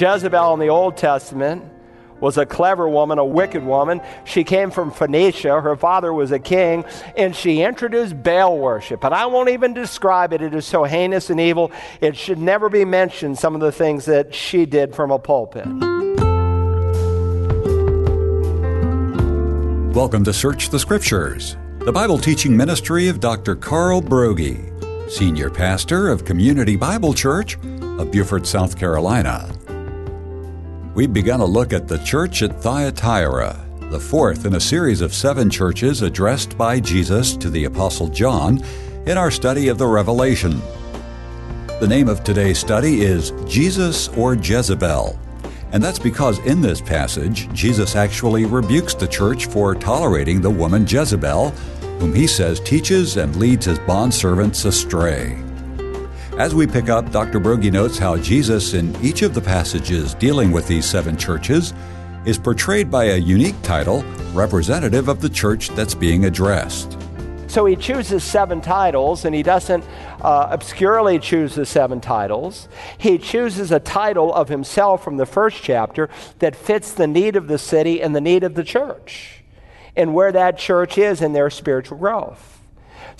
Jezebel in the Old Testament was a clever woman, a wicked woman. She came from Phoenicia. Her father was a king, and she introduced Baal worship. And I won't even describe it, it is so heinous and evil. It should never be mentioned, some of the things that she did from a pulpit. Welcome to Search the Scriptures, the Bible teaching ministry of Dr. Carl Broggi, Senior Pastor of Community Bible Church of Beaufort, South Carolina we've begun a look at the church at Thyatira, the fourth in a series of seven churches addressed by Jesus to the Apostle John in our study of the Revelation. The name of today's study is Jesus or Jezebel. And that's because in this passage, Jesus actually rebukes the church for tolerating the woman Jezebel, whom he says teaches and leads his bondservants astray. As we pick up, Dr. Broggi notes how Jesus, in each of the passages dealing with these seven churches, is portrayed by a unique title representative of the church that's being addressed. So he chooses seven titles, and he doesn't uh, obscurely choose the seven titles. He chooses a title of himself from the first chapter that fits the need of the city and the need of the church, and where that church is in their spiritual growth.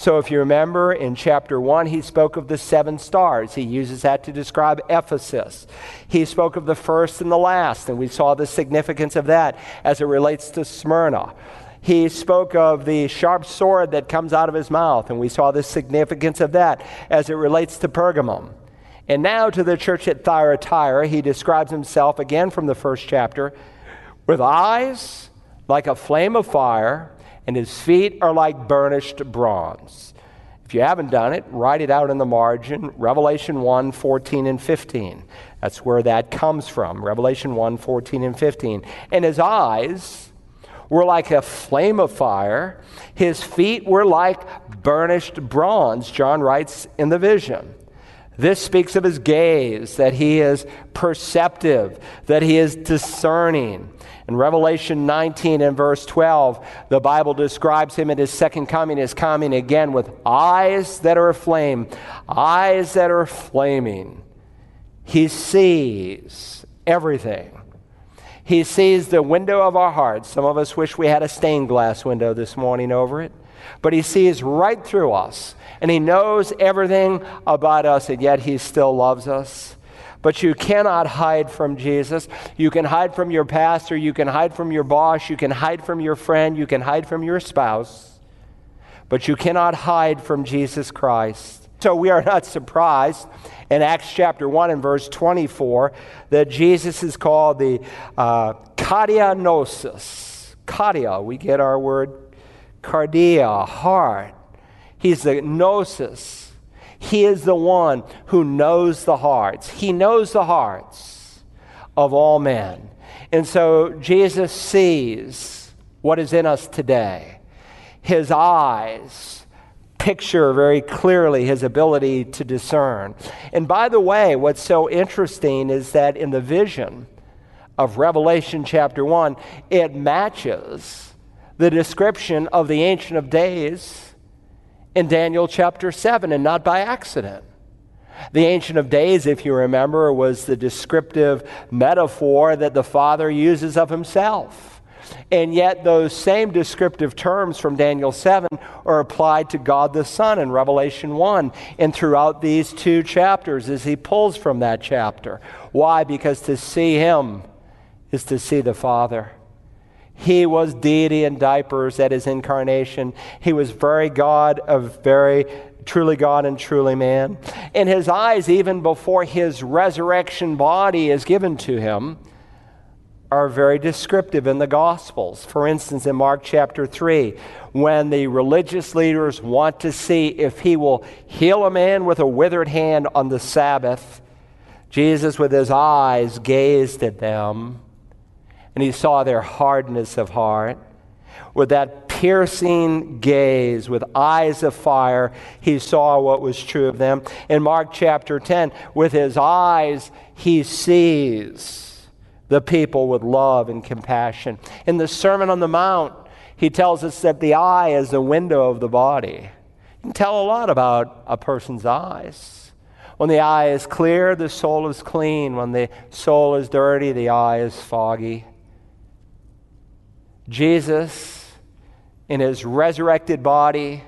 So, if you remember in chapter 1, he spoke of the seven stars. He uses that to describe Ephesus. He spoke of the first and the last, and we saw the significance of that as it relates to Smyrna. He spoke of the sharp sword that comes out of his mouth, and we saw the significance of that as it relates to Pergamum. And now to the church at Thyatira, he describes himself again from the first chapter with eyes like a flame of fire and his feet are like burnished bronze. If you haven't done it, write it out in the margin Revelation 1 14 and 15. That's where that comes from. Revelation 1 14 and 15. And his eyes were like a flame of fire, his feet were like burnished bronze, John writes in the vision. This speaks of his gaze, that he is perceptive, that he is discerning. In Revelation 19 and verse 12, the Bible describes him at his second coming as coming again with eyes that are aflame, eyes that are flaming. He sees everything. He sees the window of our hearts. Some of us wish we had a stained glass window this morning over it. But he sees right through us, and he knows everything about us, and yet he still loves us. But you cannot hide from Jesus. You can hide from your pastor, you can hide from your boss, you can hide from your friend, you can hide from your spouse, but you cannot hide from Jesus Christ. So we are not surprised in Acts chapter 1 and verse 24 that Jesus is called the uh, cardianosis. Cardia, we get our word cardia, heart. He's the gnosis he is the one who knows the hearts. He knows the hearts of all men. And so Jesus sees what is in us today. His eyes picture very clearly his ability to discern. And by the way, what's so interesting is that in the vision of Revelation chapter 1, it matches the description of the Ancient of Days in Daniel chapter 7, and not by accident. The Ancient of Days, if you remember, was the descriptive metaphor that the Father uses of himself. And yet, those same descriptive terms from Daniel 7 are applied to God the Son in Revelation 1 and throughout these two chapters as he pulls from that chapter. Why? Because to see him is to see the Father. He was deity in diapers at his incarnation. He was very God of very truly God and truly man. In his eyes, even before his resurrection body is given to him, are very descriptive in the Gospels. For instance, in Mark chapter 3, when the religious leaders want to see if he will heal a man with a withered hand on the Sabbath, Jesus, with his eyes, gazed at them and he saw their hardness of heart. With that piercing gaze, with eyes of fire, he saw what was true of them. In Mark chapter 10, with his eyes, he sees the people with love and compassion. In the Sermon on the Mount, he tells us that the eye is the window of the body. You can tell a lot about a person's eyes. When the eye is clear, the soul is clean. When the soul is dirty, the eye is foggy. Jesus, in his resurrected body,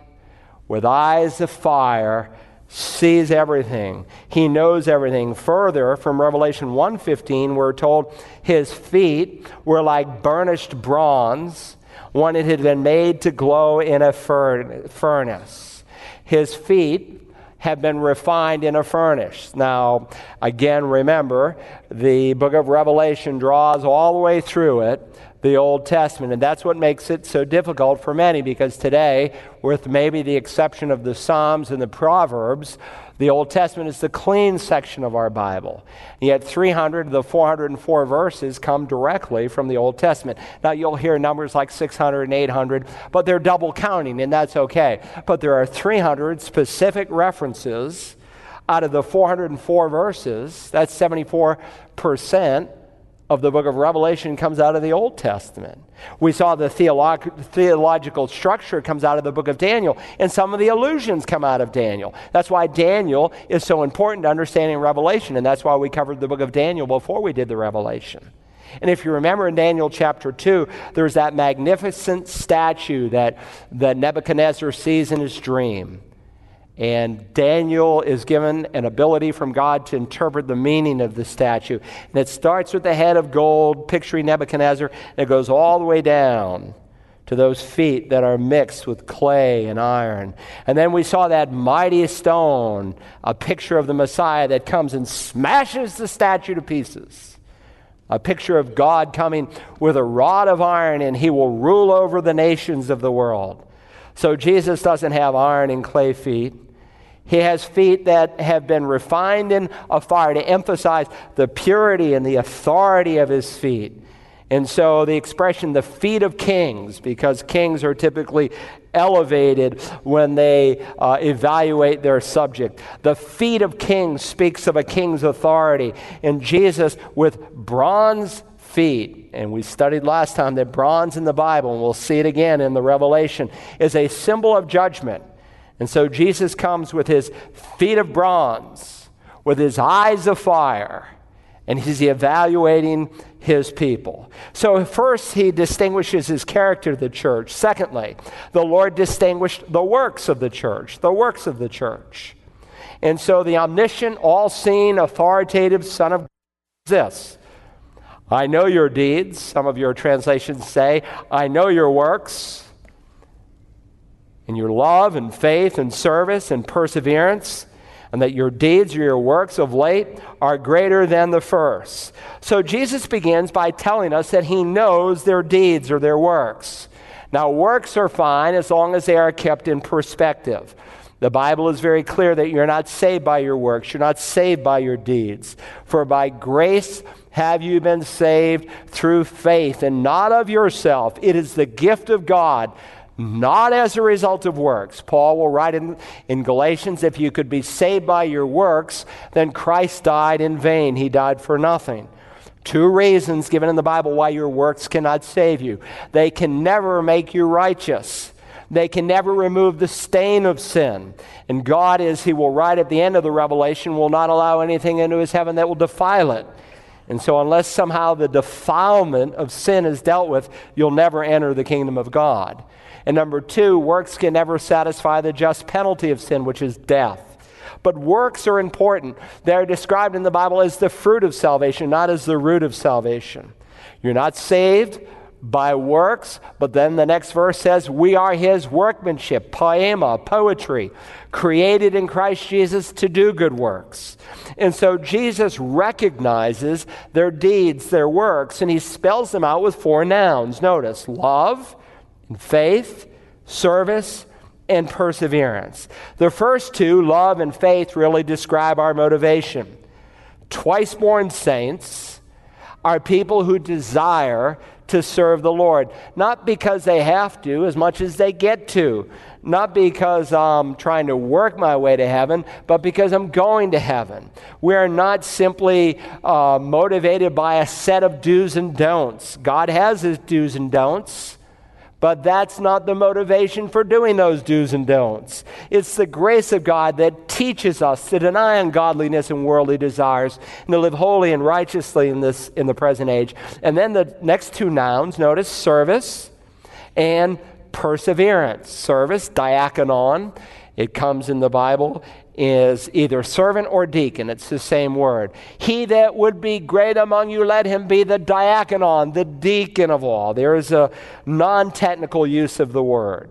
with eyes of fire, sees everything. He knows everything. Further, from Revelation 1:15, we're told his feet were like burnished bronze, one it had been made to glow in a furnace. His feet have been refined in a furnace. Now, again, remember, the book of Revelation draws all the way through it the Old Testament. And that's what makes it so difficult for many because today, with maybe the exception of the Psalms and the Proverbs, the Old Testament is the clean section of our Bible. And yet, 300 of the 404 verses come directly from the Old Testament. Now, you'll hear numbers like 600 and 800, but they're double counting, and that's okay. But there are 300 specific references out of the 404 verses, that's 74% of the book of Revelation comes out of the Old Testament. We saw the theolog- theological structure comes out of the book of Daniel, and some of the allusions come out of Daniel. That's why Daniel is so important to understanding Revelation, and that's why we covered the book of Daniel before we did the Revelation. And if you remember in Daniel chapter 2, there's that magnificent statue that, that Nebuchadnezzar sees in his dream. And Daniel is given an ability from God to interpret the meaning of the statue. And it starts with the head of gold, picturing Nebuchadnezzar, and it goes all the way down to those feet that are mixed with clay and iron. And then we saw that mighty stone, a picture of the Messiah that comes and smashes the statue to pieces. A picture of God coming with a rod of iron, and he will rule over the nations of the world. So Jesus doesn't have iron and clay feet. He has feet that have been refined in a fire to emphasize the purity and the authority of his feet. And so the expression, the feet of kings, because kings are typically elevated when they uh, evaluate their subject. The feet of kings speaks of a king's authority. And Jesus, with bronze feet, and we studied last time that bronze in the Bible, and we'll see it again in the Revelation, is a symbol of judgment. And so Jesus comes with his feet of bronze, with his eyes of fire, and he's evaluating his people. So, first, he distinguishes his character of the church. Secondly, the Lord distinguished the works of the church, the works of the church. And so, the omniscient, all seeing, authoritative Son of God is this I know your deeds. Some of your translations say, I know your works and your love and faith and service and perseverance, and that your deeds or your works of late are greater than the first. So Jesus begins by telling us that he knows their deeds or their works. Now, works are fine as long as they are kept in perspective. The Bible is very clear that you're not saved by your works, you're not saved by your deeds. For by grace have you been saved through faith, and not of yourself. It is the gift of God not as a result of works. Paul will write in, in Galatians if you could be saved by your works, then Christ died in vain. He died for nothing. Two reasons given in the Bible why your works cannot save you they can never make you righteous. They can never remove the stain of sin. And God, as He will write at the end of the Revelation, will not allow anything into His heaven that will defile it. And so, unless somehow the defilement of sin is dealt with, you'll never enter the kingdom of God. And number two, works can never satisfy the just penalty of sin, which is death. But works are important. They're described in the Bible as the fruit of salvation, not as the root of salvation. You're not saved by works, but then the next verse says, We are his workmanship, poema, poetry, created in Christ Jesus to do good works. And so Jesus recognizes their deeds, their works, and he spells them out with four nouns. Notice love, faith, service, and perseverance. The first two, love and faith, really describe our motivation. Twice born saints are people who desire to serve the Lord, not because they have to as much as they get to, not because I'm trying to work my way to heaven, but because I'm going to heaven. We are not simply uh, motivated by a set of do's and don'ts. God has his do's and don'ts. But that's not the motivation for doing those do's and don'ts. It's the grace of God that teaches us to deny ungodliness and worldly desires and to live holy and righteously in, this, in the present age. And then the next two nouns, notice service and perseverance. Service, diakonon, it comes in the Bible, is either servant or deacon. It's the same word. He that would be great among you, let him be the diaconon, the deacon of all. There is a non technical use of the word.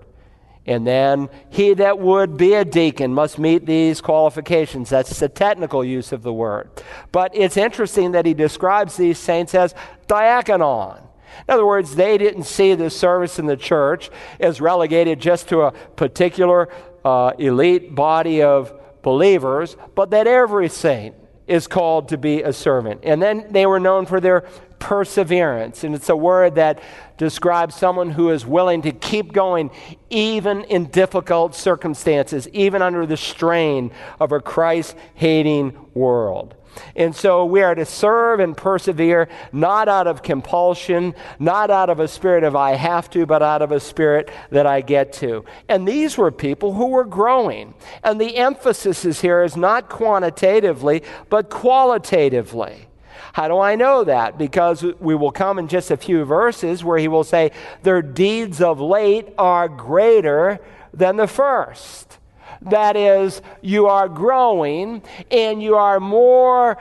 And then he that would be a deacon must meet these qualifications. That's the technical use of the word. But it's interesting that he describes these saints as diaconon. In other words, they didn't see the service in the church as relegated just to a particular uh, elite body of believers, but that every saint is called to be a servant. And then they were known for their perseverance. And it's a word that describes someone who is willing to keep going even in difficult circumstances, even under the strain of a Christ hating world. And so we are to serve and persevere, not out of compulsion, not out of a spirit of I have to, but out of a spirit that I get to. And these were people who were growing. And the emphasis is here is not quantitatively, but qualitatively. How do I know that? Because we will come in just a few verses where he will say, Their deeds of late are greater than the first. That is, you are growing and you are more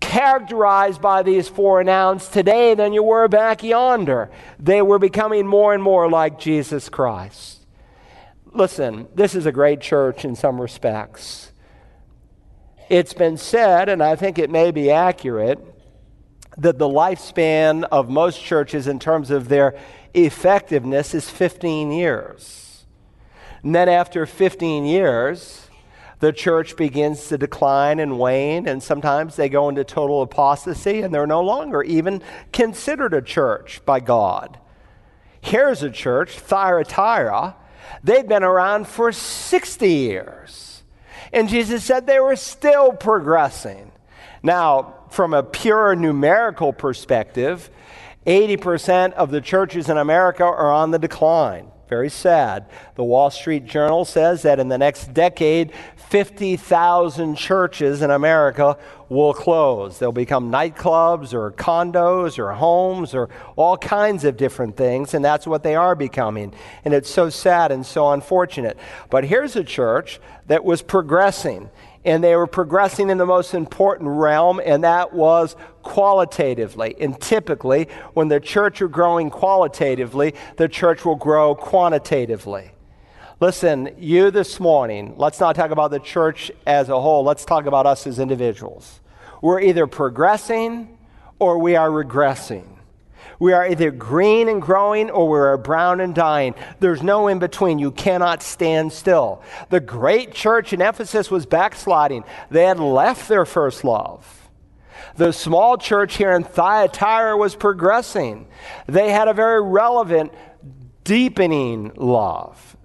characterized by these four nouns today than you were back yonder. They were becoming more and more like Jesus Christ. Listen, this is a great church in some respects. It's been said, and I think it may be accurate, that the lifespan of most churches in terms of their effectiveness is 15 years. And then after 15 years, the church begins to decline and wane, and sometimes they go into total apostasy and they're no longer even considered a church by God. Here's a church, Thyatira. They've been around for 60 years. And Jesus said they were still progressing. Now, from a pure numerical perspective, 80% of the churches in America are on the decline. Very sad. The Wall Street Journal says that in the next decade, 50,000 churches in America will close. They'll become nightclubs or condos or homes or all kinds of different things, and that's what they are becoming. And it's so sad and so unfortunate. But here's a church that was progressing and they were progressing in the most important realm, and that was qualitatively. And typically, when the church are growing qualitatively, the church will grow quantitatively. Listen, you this morning, let's not talk about the church as a whole, let's talk about us as individuals. We're either progressing or we are regressing. We are either green and growing or we are brown and dying. There's no in between. You cannot stand still. The great church in Ephesus was backsliding, they had left their first love. The small church here in Thyatira was progressing. They had a very relevant, deepening love.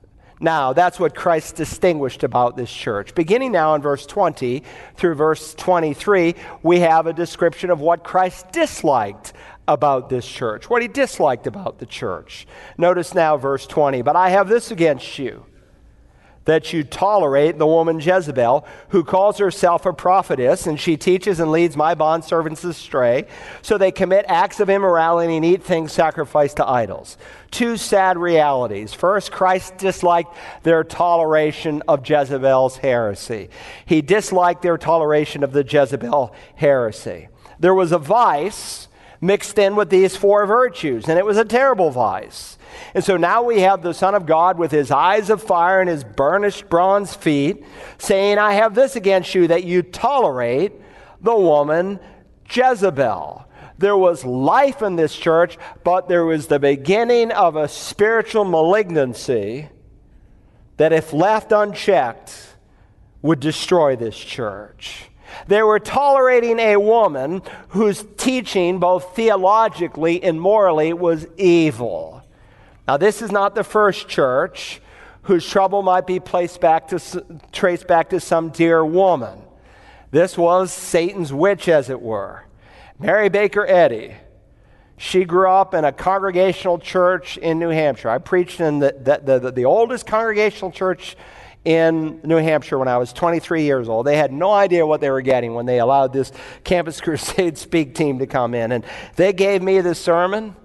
Now, that's what Christ distinguished about this church. Beginning now in verse 20 through verse 23, we have a description of what Christ disliked about this church, what he disliked about the church. Notice now verse 20. But I have this against you that you tolerate the woman Jezebel, who calls herself a prophetess, and she teaches and leads my bondservants astray, so they commit acts of immorality and eat things sacrificed to idols. Two sad realities. First, Christ disliked their toleration of Jezebel's heresy. He disliked their toleration of the Jezebel heresy. There was a vice mixed in with these four virtues, and it was a terrible vice. And so now we have the Son of God with his eyes of fire and his burnished bronze feet saying, I have this against you that you tolerate the woman Jezebel. There was life in this church, but there was the beginning of a spiritual malignancy that, if left unchecked, would destroy this church. They were tolerating a woman whose teaching, both theologically and morally, was evil. Now, this is not the first church whose trouble might be placed back to, traced back to some dear woman. This was Satan's witch, as it were. Mary Baker Eddy. She grew up in a congregational church in New Hampshire. I preached in the, the, the, the, oldest congregational church in New Hampshire when I was 23 years old. They had no idea what they were getting when they allowed this Campus Crusade Speak team to come in. And they gave me this sermon.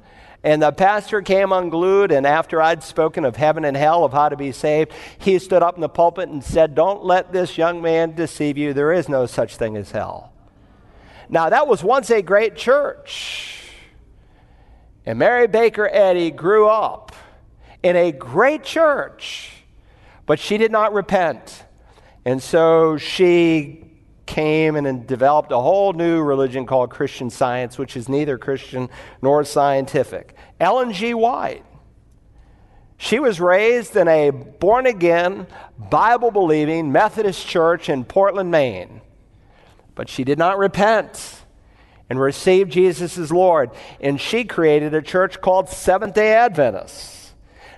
And the pastor came unglued, and after I'd spoken of heaven and hell, of how to be saved, he stood up in the pulpit and said, Don't let this young man deceive you. There is no such thing as hell. Now, that was once a great church. And Mary Baker Eddy grew up in a great church, but she did not repent. And so she came and developed a whole new religion called Christian Science, which is neither Christian nor scientific. Ellen G. White. She was raised in a born again, Bible believing Methodist church in Portland, Maine. But she did not repent and receive Jesus as Lord. And she created a church called Seventh day Adventists.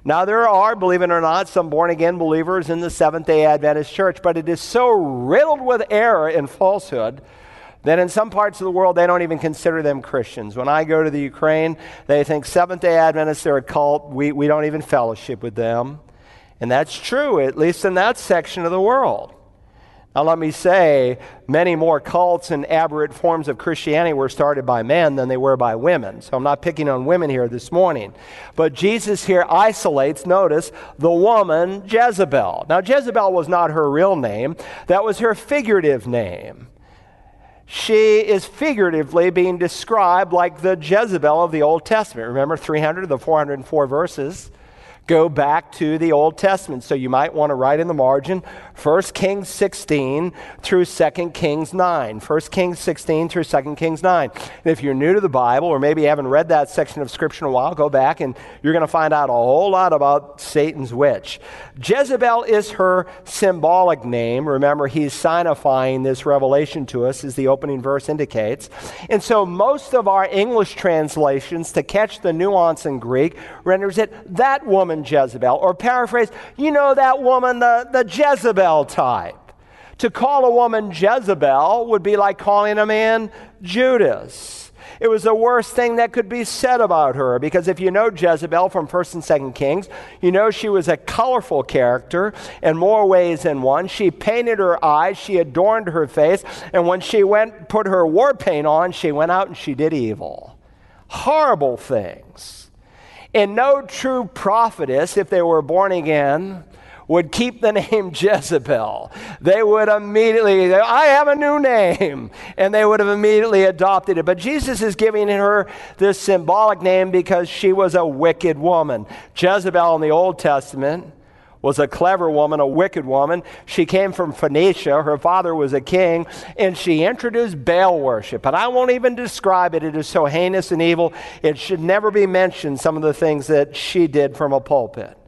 Now, there are, believe it or not, some born again believers in the Seventh day Adventist church, but it is so riddled with error and falsehood that in some parts of the world they don't even consider them Christians. When I go to the Ukraine, they think Seventh day Adventists, they're a cult. We, we don't even fellowship with them. And that's true, at least in that section of the world. Now, let me say, many more cults and aberrant forms of Christianity were started by men than they were by women. So I'm not picking on women here this morning. But Jesus here isolates, notice, the woman Jezebel. Now, Jezebel was not her real name, that was her figurative name. She is figuratively being described like the Jezebel of the Old Testament. Remember 300 of the 404 verses? go back to the Old Testament. So you might want to write in the margin 1 Kings 16 through 2 Kings 9. 1 Kings 16 through 2 Kings 9. And if you're new to the Bible or maybe you haven't read that section of Scripture in a while, go back and you're going to find out a whole lot about Satan's witch. Jezebel is her symbolic name. Remember, he's signifying this revelation to us, as the opening verse indicates. And so most of our English translations, to catch the nuance in Greek, renders it that woman Jezebel. Or paraphrase, you know that woman, the, the Jezebel Jezebel type. To call a woman Jezebel would be like calling a man Judas. It was the worst thing that could be said about her because if you know Jezebel from 1st and 2nd Kings, you know she was a colorful character in more ways than one. She painted her eyes, she adorned her face, and when she went put her war paint on, she went out and she did evil. Horrible things. And no true prophetess, if they were born again, would keep the name Jezebel. They would immediately, I have a new name, and they would have immediately adopted it. But Jesus is giving her this symbolic name because she was a wicked woman. Jezebel in the Old Testament was a clever woman, a wicked woman. She came from Phoenicia. Her father was a king, and she introduced Baal worship. And I won't even describe it, it is so heinous and evil. It should never be mentioned, some of the things that she did from a pulpit.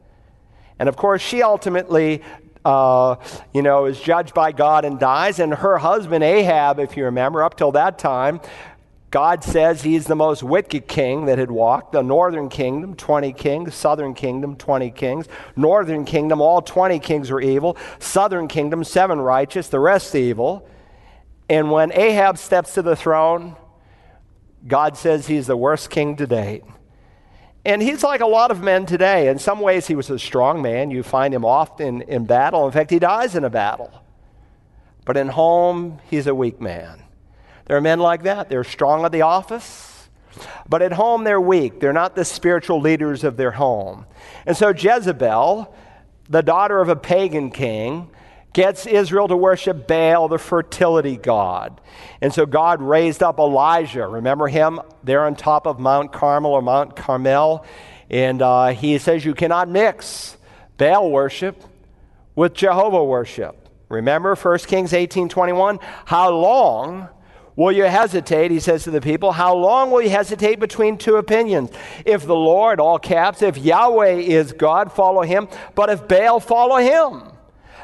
And of course, she ultimately, uh, you know, is judged by God and dies. And her husband, Ahab, if you remember, up till that time, God says he's the most wicked king that had walked. The northern kingdom, 20 kings. Southern kingdom, 20 kings. Northern kingdom, all 20 kings were evil. Southern kingdom, seven righteous, the rest evil. And when Ahab steps to the throne, God says he's the worst king to date. And he's like a lot of men today. In some ways, he was a strong man. You find him often in battle. In fact, he dies in a battle. But in home, he's a weak man. There are men like that. They're strong at the office, but at home, they're weak. They're not the spiritual leaders of their home. And so, Jezebel, the daughter of a pagan king, gets Israel to worship Baal, the fertility god. And so God raised up Elijah. Remember him there on top of Mount Carmel or Mount Carmel? And uh, he says, You cannot mix Baal worship with Jehovah worship. Remember 1 Kings 18 21? How long will you hesitate? He says to the people, How long will you hesitate between two opinions? If the Lord, all caps, if Yahweh is God, follow him. But if Baal, follow him.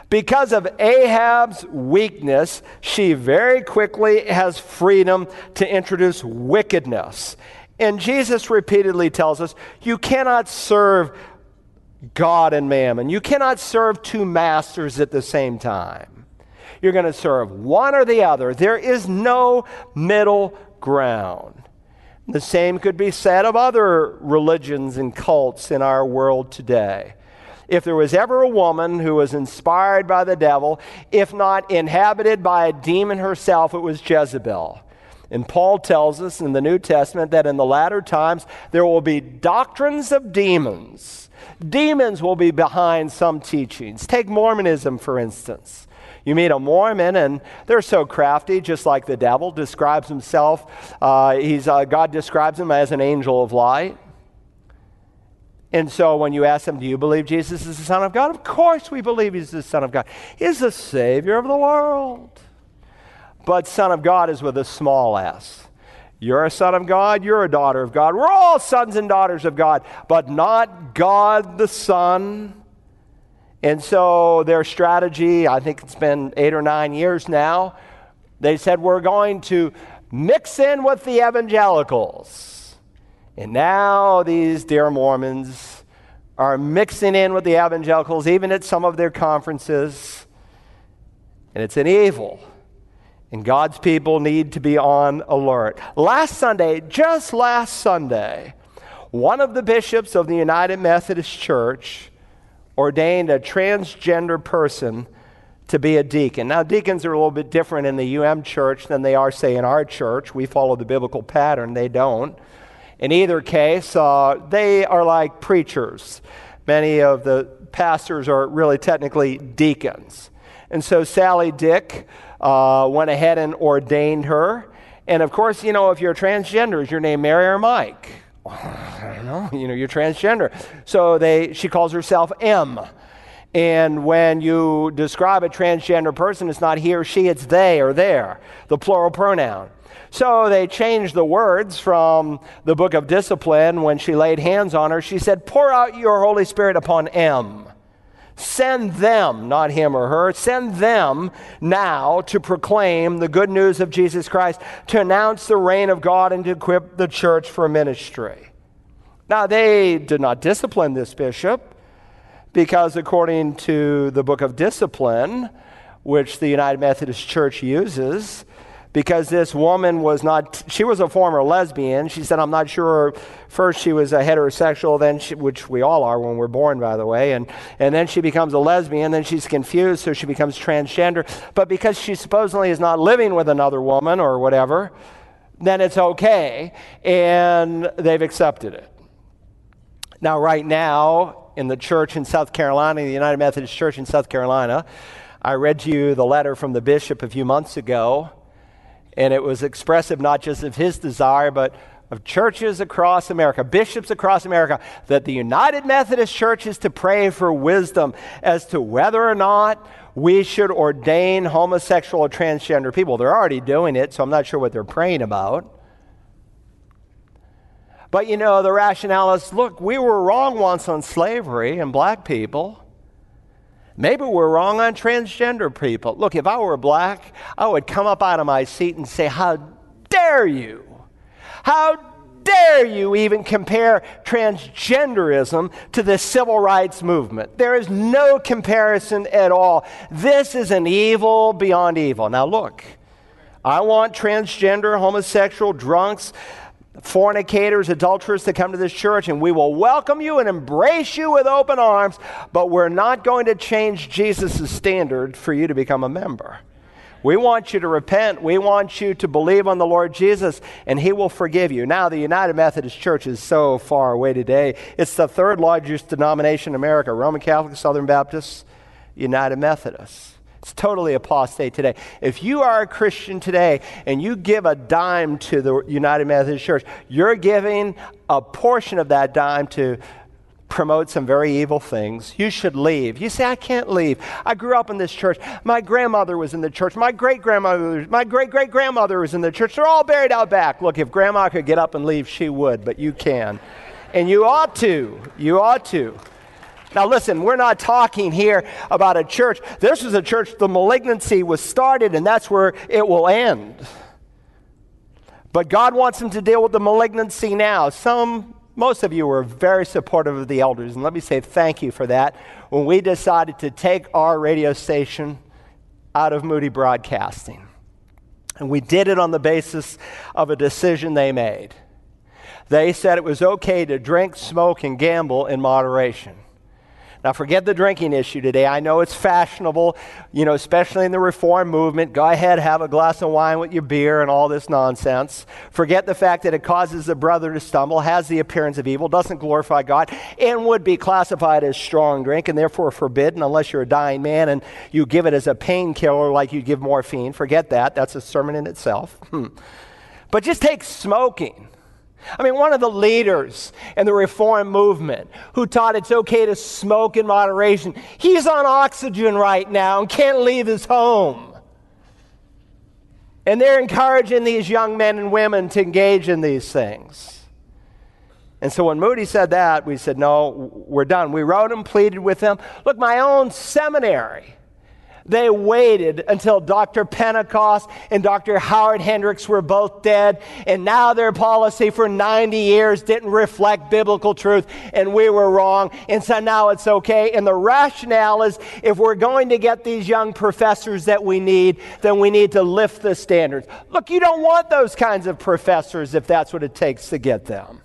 Because of Ahab's weakness, she very quickly has freedom to introduce wickedness. And Jesus repeatedly tells us you cannot serve God and mammon. You cannot serve two masters at the same time. You're going to serve one or the other. There is no middle ground. The same could be said of other religions and cults in our world today. If there was ever a woman who was inspired by the devil, if not inhabited by a demon herself, it was Jezebel. And Paul tells us in the New Testament that in the latter times there will be doctrines of demons. Demons will be behind some teachings. Take Mormonism, for instance. You meet a Mormon, and they're so crafty, just like the devil describes himself. Uh, he's, uh, God describes him as an angel of light. And so when you ask them, Do you believe Jesus is the Son of God? Of course we believe he's the Son of God. He's the Savior of the world. But Son of God is with a small s. You're a son of God, you're a daughter of God. We're all sons and daughters of God, but not God the Son and so their strategy, I think it's been eight or nine years now, they said, we're going to mix in with the evangelicals. And now these dear Mormons are mixing in with the evangelicals, even at some of their conferences. And it's an evil. And God's people need to be on alert. Last Sunday, just last Sunday, one of the bishops of the United Methodist Church ordained a transgender person to be a deacon. Now, deacons are a little bit different in the UM church than they are, say, in our church. We follow the biblical pattern, they don't. In either case, uh, they are like preachers. Many of the pastors are really technically deacons. And so Sally Dyck uh, went ahead and ordained her. And of course, you know, if you're transgender, is your name Mary or Mike? I don't know, you know, you're transgender. So they, she calls herself M. And when you describe a transgender person, it's not he or she, it's they or their, the plural pronoun. So they changed the words from the book of discipline when she laid hands on her. She said, Pour out your Holy Spirit upon M. Send them, not him or her, send them now to proclaim the good news of Jesus Christ, to announce the reign of God, and to equip the church for ministry. Now, they did not discipline this bishop because, according to the book of discipline, which the United Methodist Church uses, because this woman was not, she was a former lesbian. She said, I'm not sure. First, she was a heterosexual, then she, which we all are when we're born, by the way. And, and then she becomes a lesbian. Then she's confused, so she becomes transgender. But because she supposedly is not living with another woman or whatever, then it's okay. And they've accepted it. Now, right now, in the church in South Carolina, the United Methodist Church in South Carolina, I read to you the letter from the bishop a few months ago and it was expressive not just of his desire, but of churches across America, bishops across America, that the United Methodist Church is to pray for wisdom as to whether or not we should ordain homosexual or transgender people. They're already doing it, so I'm not sure what they're praying about. But you know, the rationale is look, we were wrong once on slavery and black people. Maybe we're wrong on transgender people. Look, if I were black, I would come up out of my seat and say, How dare you? How dare you even compare transgenderism to the civil rights movement? There is no comparison at all. This is an evil beyond evil. Now, look, I want transgender, homosexual, drunks, fornicators, adulterers to come to this church, and we will welcome you and embrace you with open arms, but we're not going to change Jesus' standard for you to become a member. We want you to repent. We want you to believe on the Lord Jesus, and He will forgive you. Now, the United Methodist Church is so far away today. It's the third largest denomination in America Roman Catholic, Southern Baptists, United Methodists. It's totally apostate today. If you are a Christian today and you give a dime to the United Methodist Church, you're giving a portion of that dime to promote some very evil things. You should leave. You say, I can't leave. I grew up in this church. My grandmother was in the church. My great grandmother, my great great grandmother was in the church. They're all buried out back. Look, if grandma could get up and leave, she would, but you can. And you ought to. You ought to. Now, listen, we're not talking here about a church. This is a church, the malignancy was started, and that's where it will end. But God wants him to deal with the malignancy now. Some, most of you were very supportive of the elders, and let me say thank you for that. When we decided to take our radio station out of Moody Broadcasting, and we did it on the basis of a decision they made. They said it was okay to drink, smoke, and gamble in moderation. Now, forget the drinking issue today. I know it's fashionable, you know, especially in the reform movement. Go ahead, have a glass of wine with your beer and all this nonsense. Forget the fact that it causes the brother to stumble, has the appearance of evil, doesn't glorify God, and would be classified as strong drink and therefore forbidden unless you're a dying man and you give it as a painkiller like you give morphine. Forget that. That's a sermon in itself. Hmm. But just take smoking. I mean, one of the leaders in the reform movement who taught it's okay to smoke in moderation, he's on oxygen right now and can't leave his home. And they're encouraging these young men and women to engage in these things. And so when Moody said that, we said, no, we're done. We wrote him, pleaded with him. Look, my own seminary they waited until Dr. Pentecost and Dr. Howard Hendricks were both dead, and now their policy for 90 years didn't reflect biblical truth, and we were wrong, and so now it's okay. And the rationale is if we're going to get these young professors that we need, then we need to lift the standards. Look, you don't want those kinds of professors if that's what it takes to get them.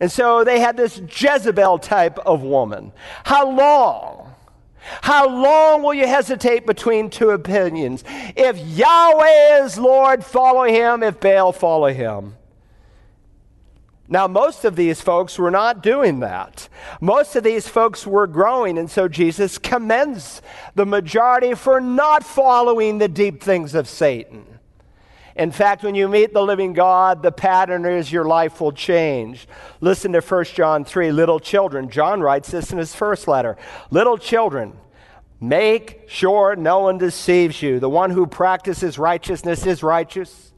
And so they had this Jezebel type of woman. How long? How long will you hesitate between two opinions? If Yahweh is Lord, follow him. If Baal, follow him. Now, most of these folks were not doing that. Most of these folks were growing, and so Jesus commends the majority for not following the deep things of Satan. In fact, when you meet the living God, the pattern is your life will change. Listen to 1 John 3, little children. John writes this in his first letter. Little children, make sure no one deceives you. The one who practices righteousness is righteous.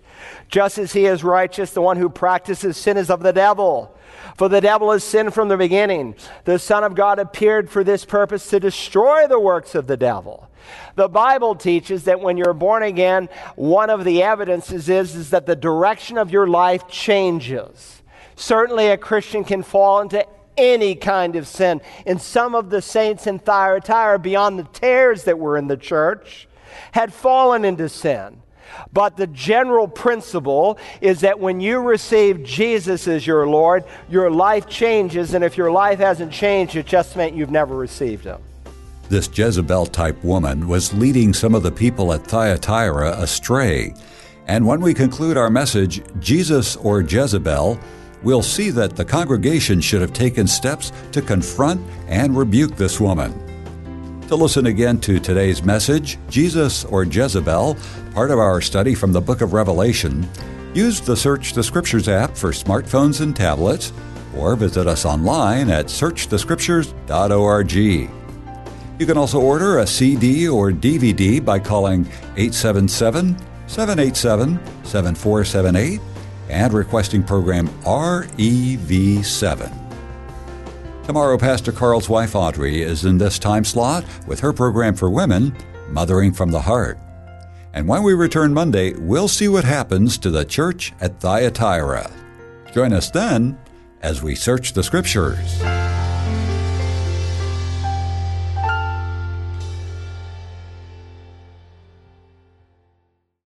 Just as he is righteous, the one who practices sin is of the devil. For the devil has sinned from the beginning. The Son of God appeared for this purpose to destroy the works of the devil. The Bible teaches that when you're born again, one of the evidences is, is that the direction of your life changes. Certainly, a Christian can fall into any kind of sin. And some of the saints in Thyatira, beyond the tares that were in the church, had fallen into sin. But the general principle is that when you receive Jesus as your Lord, your life changes. And if your life hasn't changed, it just meant you've never received Him. This Jezebel type woman was leading some of the people at Thyatira astray. And when we conclude our message, Jesus or Jezebel, we'll see that the congregation should have taken steps to confront and rebuke this woman. To listen again to today's message, Jesus or Jezebel, part of our study from the book of Revelation, use the Search the Scriptures app for smartphones and tablets, or visit us online at searchthescriptures.org. You can also order a CD or DVD by calling 877 787 7478 and requesting program REV7. Tomorrow, Pastor Carl's wife Audrey is in this time slot with her program for women, Mothering from the Heart. And when we return Monday, we'll see what happens to the church at Thyatira. Join us then as we search the Scriptures.